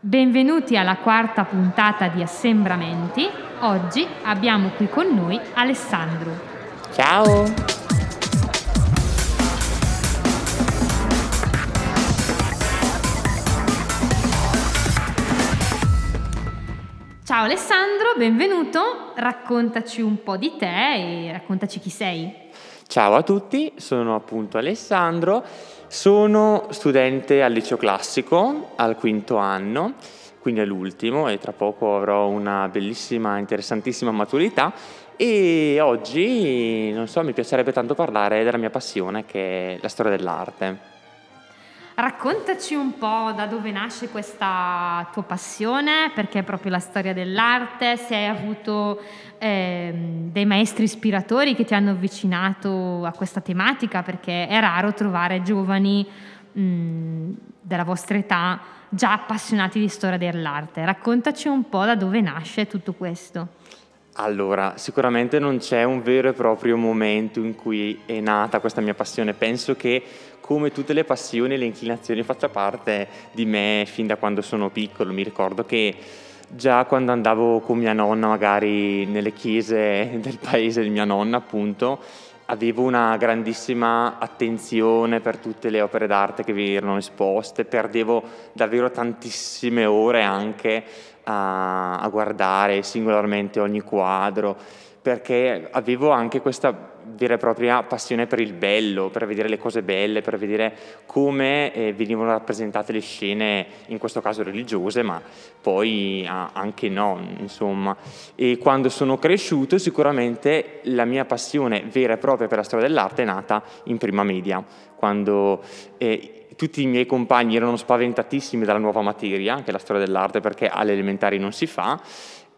Benvenuti alla quarta puntata di Assembramenti. Oggi abbiamo qui con noi Alessandro. Ciao! Ciao Alessandro, benvenuto. Raccontaci un po' di te e raccontaci chi sei. Ciao a tutti, sono appunto Alessandro, sono studente al liceo classico al quinto anno, quindi all'ultimo e tra poco avrò una bellissima, interessantissima maturità e oggi, non so, mi piacerebbe tanto parlare della mia passione che è la storia dell'arte. Raccontaci un po' da dove nasce questa tua passione, perché è proprio la storia dell'arte, se hai avuto eh, dei maestri ispiratori che ti hanno avvicinato a questa tematica, perché è raro trovare giovani mh, della vostra età già appassionati di storia dell'arte. Raccontaci un po' da dove nasce tutto questo. Allora, sicuramente non c'è un vero e proprio momento in cui è nata questa mia passione. Penso che come tutte le passioni e le inclinazioni faccia parte di me fin da quando sono piccolo. Mi ricordo che già quando andavo con mia nonna, magari nelle chiese del paese di mia nonna, appunto, avevo una grandissima attenzione per tutte le opere d'arte che vi erano esposte, perdevo davvero tantissime ore anche a, a guardare singolarmente ogni quadro, perché avevo anche questa vera e propria passione per il bello, per vedere le cose belle, per vedere come eh, venivano rappresentate le scene, in questo caso religiose, ma poi ah, anche no, insomma. E quando sono cresciuto sicuramente la mia passione vera e propria per la storia dell'arte è nata in prima media, quando eh, tutti i miei compagni erano spaventatissimi dalla nuova materia, che è la storia dell'arte, perché alle elementari non si fa,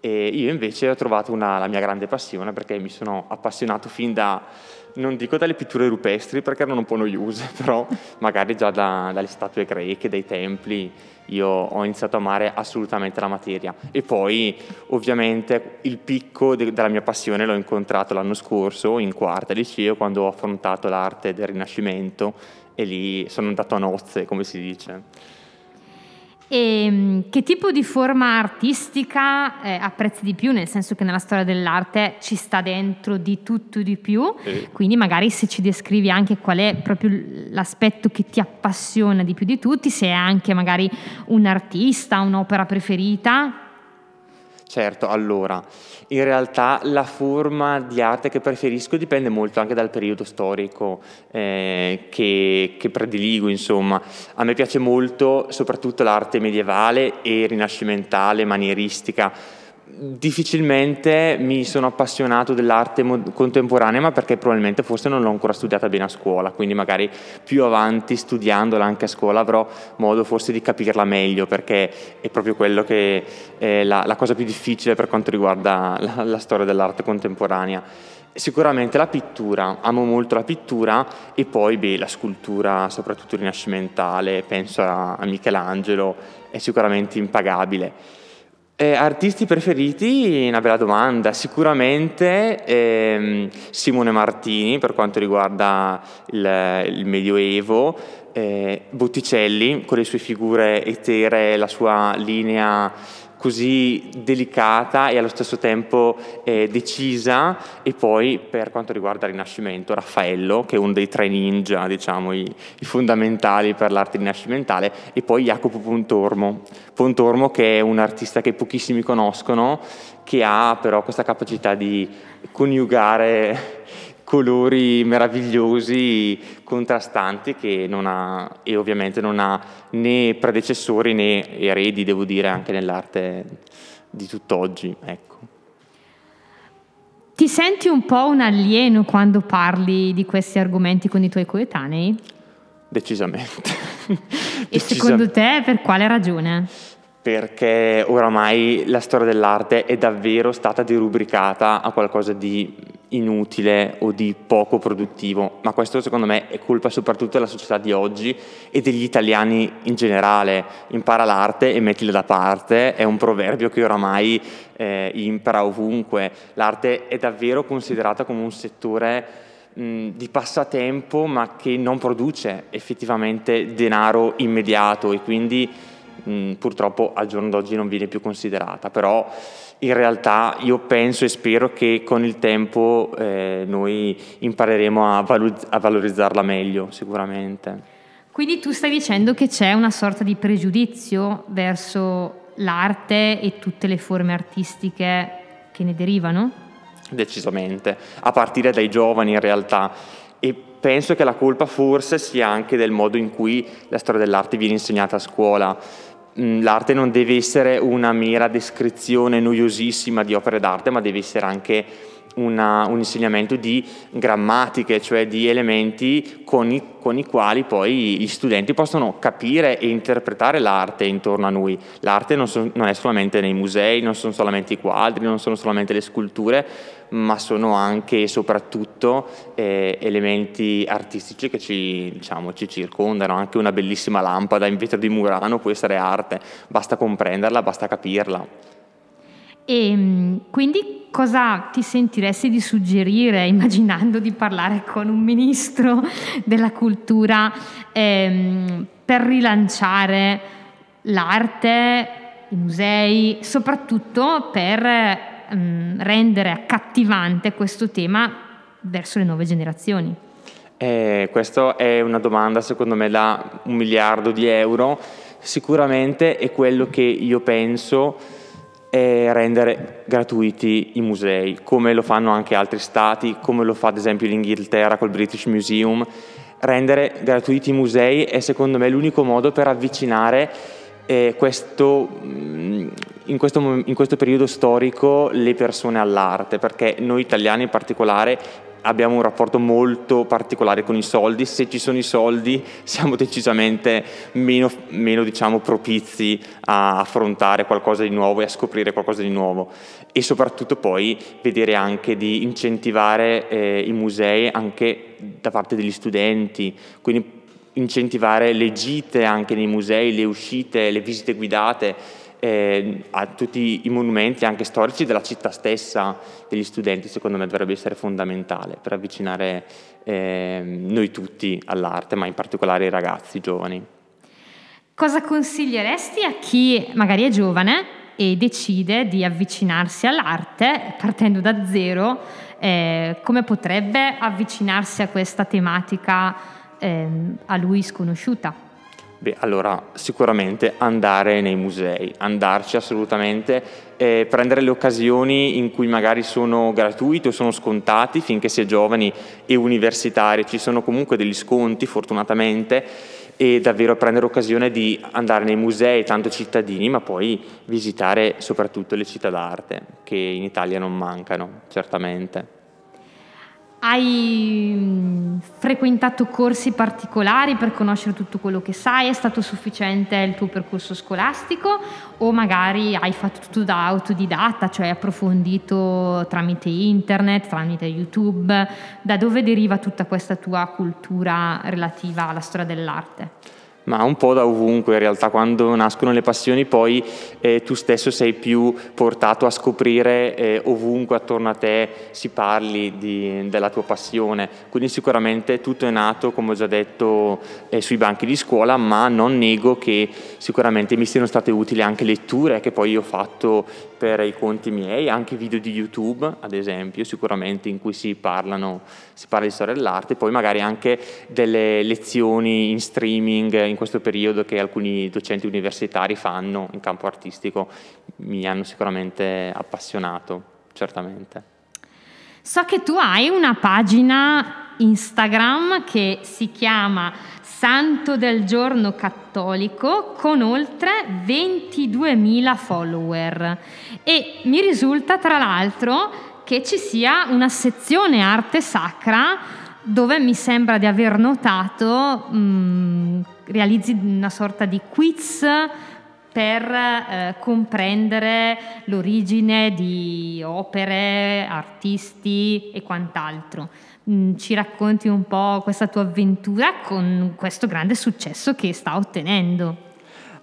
e io invece ho trovato una, la mia grande passione perché mi sono appassionato fin da, non dico dalle pitture rupestri perché erano un po' noiose, però magari già da, dalle statue greche, dai templi, io ho iniziato a amare assolutamente la materia. E poi ovviamente il picco de, della mia passione l'ho incontrato l'anno scorso in quarta liceo quando ho affrontato l'arte del Rinascimento e lì sono andato a nozze, come si dice. E ehm, che tipo di forma artistica eh, apprezzi di più? Nel senso che nella storia dell'arte ci sta dentro di tutto di più, sì. quindi magari se ci descrivi anche qual è proprio l'aspetto che ti appassiona di più di tutti, se è anche magari un artista, un'opera preferita. Certo, allora, in realtà la forma di arte che preferisco dipende molto anche dal periodo storico eh, che, che, prediligo, insomma. A me piace molto soprattutto l'arte medievale e rinascimentale, manieristica, difficilmente mi sono appassionato dell'arte contemporanea, ma perché probabilmente forse non l'ho ancora studiata bene a scuola, quindi magari più avanti studiandola anche a scuola avrò modo forse di capirla meglio, perché è proprio quello che è la, la cosa più difficile per quanto riguarda la, la storia dell'arte contemporanea. Sicuramente la pittura, amo molto la pittura e poi beh, la scultura, soprattutto rinascimentale, penso a, a Michelangelo, è sicuramente impagabile. Eh, artisti preferiti? Una bella domanda. Sicuramente ehm, Simone Martini per quanto riguarda il, il Medioevo, eh, Botticelli con le sue figure eteree, la sua linea così delicata e allo stesso tempo eh, decisa. E poi per quanto riguarda il Rinascimento Raffaello che è uno dei tre ninja diciamo i, i fondamentali per l'arte rinascimentale. E poi Jacopo Pontormo. Pontormo che è un artista che pochissimi conoscono che ha però questa capacità di coniugare colori meravigliosi, contrastanti, che non ha, e ovviamente non ha né predecessori né eredi, devo dire, anche nell'arte di tutt'oggi. Ecco. Ti senti un po' un alieno quando parli di questi argomenti con i tuoi coetanei? Decisamente. e secondo te per quale ragione? Perché oramai la storia dell'arte è davvero stata derubricata a qualcosa di inutile o di poco produttivo, ma questo secondo me è colpa soprattutto della società di oggi e degli italiani in generale. Impara l'arte e mettila da parte, è un proverbio che oramai eh, impara ovunque. L'arte è davvero considerata come un settore mh, di passatempo, ma che non produce effettivamente denaro immediato e quindi mh, mm, purtroppo al giorno d'oggi non viene più considerata, però in realtà io penso e spero che con il tempo eh, noi impareremo a, valo- a valorizzarla meglio sicuramente. Quindi tu stai dicendo che c'è una sorta di pregiudizio verso l'arte e tutte le forme artistiche che ne derivano? Decisamente, a partire dai giovani in realtà. E penso che la colpa forse sia anche del modo in cui la storia dell'arte viene insegnata a scuola. Mm, l'arte non deve essere una mera descrizione noiosissima di opere d'arte, ma deve essere anche una, un insegnamento di grammatiche, cioè di elementi con i, con i, quali poi gli studenti possono capire e interpretare l'arte intorno a noi. L'arte non, so, non è solamente nei musei, non sono solamente i quadri, non sono solamente le sculture, ma sono anche e soprattutto eh, elementi artistici che ci, diciamo, ci, circondano. Anche una bellissima lampada in vetro di Murano può essere arte, basta comprenderla, basta capirla. E ehm, quindi cosa ti sentiresti di suggerire, immaginando di parlare con un ministro della cultura, ehm, per rilanciare l'arte, i musei, soprattutto per ehm, rendere accattivante questo tema verso le nuove generazioni? Eh, questa è una domanda secondo me da un miliardo di euro, sicuramente è quello che io penso è rendere gratuiti i musei, come lo fanno anche altri stati, come lo fa ad esempio l'Inghilterra col British Museum. Rendere gratuiti i musei è secondo me l'unico modo per avvicinare eh, questo, mm, in, questo, in questo periodo storico le persone all'arte, perché noi italiani in particolare abbiamo un rapporto molto particolare con i soldi, se ci sono i soldi siamo decisamente meno, meno diciamo, propizi a affrontare qualcosa di nuovo e a scoprire qualcosa di nuovo. E soprattutto poi vedere anche di incentivare eh, i musei anche da parte degli studenti, quindi incentivare le gite anche nei musei, le uscite, le visite guidate eh, a tutti i monumenti anche storici della città stessa degli studenti, secondo me dovrebbe essere fondamentale per avvicinare eh, noi tutti all'arte, ma in particolare i ragazzi i giovani. Cosa consiglieresti a chi magari è giovane e decide di avvicinarsi all'arte partendo da zero? Eh, come potrebbe avvicinarsi a questa tematica ehm, a lui sconosciuta? Beh, allora sicuramente andare nei musei, andarci assolutamente, eh, prendere le occasioni in cui magari sono gratuiti o sono scontati finché si è giovani e universitari, ci sono comunque degli sconti fortunatamente e davvero prendere occasione di andare nei musei, tanto cittadini, ma poi visitare soprattutto le città d'arte che in Italia non mancano, certamente. Hai mm, frequentato corsi particolari per conoscere tutto quello che sai? È stato sufficiente il tuo percorso scolastico o magari hai fatto tutto da autodidatta, cioè approfondito tramite internet, tramite YouTube? Da dove deriva tutta questa tua cultura relativa alla storia dell'arte? Ma un po' da ovunque in realtà, quando nascono le passioni poi eh, tu stesso sei più portato a scoprire eh, ovunque attorno a te si parli di, della tua passione, quindi sicuramente tutto è nato, come ho già detto, eh, sui banchi di scuola, ma non nego che sicuramente mi siano state utili anche letture che poi ho fatto per i conti miei, anche video di YouTube, ad esempio, sicuramente in cui si, parlano, si parla di storia dell'arte, poi magari anche delle lezioni in streaming in questo periodo che alcuni docenti universitari fanno in campo artistico, mi hanno sicuramente appassionato, certamente. So che tu hai una pagina Instagram che si chiama santo del giorno cattolico con oltre 22.000 follower e mi risulta tra l'altro che ci sia una sezione arte sacra dove mi sembra di aver notato mh, mm, realizzi una sorta di quiz per eh, comprendere l'origine di opere, artisti e quant'altro. Mm, ci racconti un po' questa tua avventura con questo grande successo che sta ottenendo.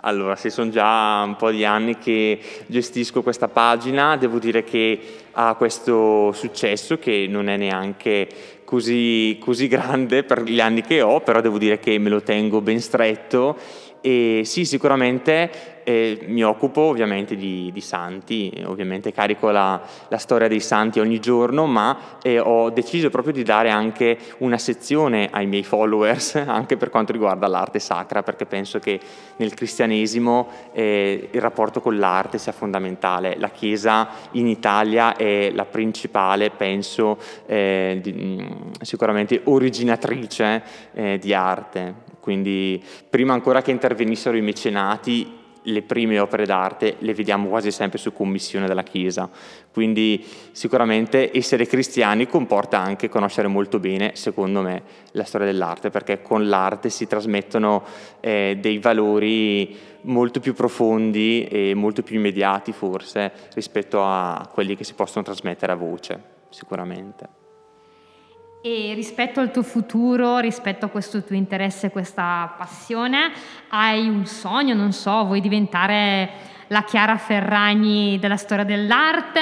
Allora, se sono già un po' di anni che gestisco questa pagina, devo dire che ha questo successo che non è neanche così, così grande per gli anni che ho, però devo dire che me lo tengo ben stretto e sì, sicuramente eh, mi occupo ovviamente di, di santi, ovviamente carico la, la, storia dei santi ogni giorno, ma eh, ho deciso proprio di dare anche una sezione ai miei followers, anche per quanto riguarda l'arte sacra, perché penso che nel cristianesimo eh, il rapporto con l'arte sia fondamentale. La Chiesa in Italia è la principale, penso, eh, di, mm, sicuramente originatrice eh, di arte. Quindi prima ancora che intervenissero i mecenati, le prime opere d'arte le vediamo quasi sempre su commissione della Chiesa, quindi sicuramente essere cristiani comporta anche conoscere molto bene, secondo me, la storia dell'arte, perché con l'arte si trasmettono eh, dei valori molto più profondi e molto più immediati forse rispetto a quelli che si possono trasmettere a voce, sicuramente. E rispetto al tuo futuro, rispetto a questo tuo interesse, questa passione, hai un sogno, non so, vuoi diventare la Chiara Ferragni della storia dell'arte?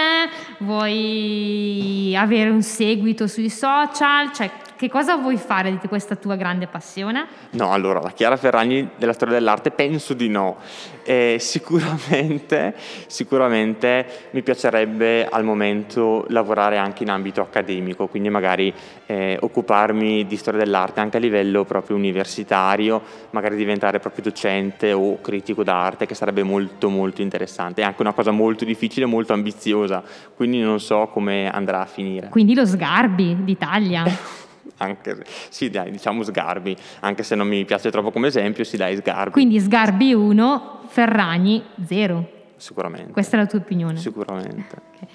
Vuoi avere un seguito sui social? Cioè, che cosa vuoi fare di questa tua grande passione? No, allora, la Chiara Ferragni della storia dell'arte penso di no. Eh, sicuramente, sicuramente mi piacerebbe al momento lavorare anche in ambito accademico, quindi magari eh, occuparmi di storia dell'arte anche a livello proprio universitario, magari diventare proprio docente o critico d'arte, che sarebbe molto molto interessante. È anche una cosa molto difficile, molto ambiziosa, quindi non so come andrà a finire. Quindi lo Sgarbi d'Italia. anche, sì dai, diciamo Sgarbi, anche se non mi piace troppo come esempio, sì dai Sgarbi. Quindi Sgarbi 1, Ferragni 0. Sicuramente. Questa è la tua opinione? Sicuramente. Okay.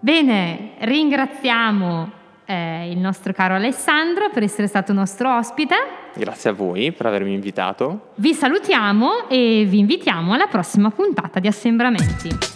Bene, ringraziamo eh, il nostro caro Alessandro per essere stato nostro ospite. Grazie a voi per avermi invitato. Vi salutiamo e vi invitiamo alla prossima puntata di Assembramenti.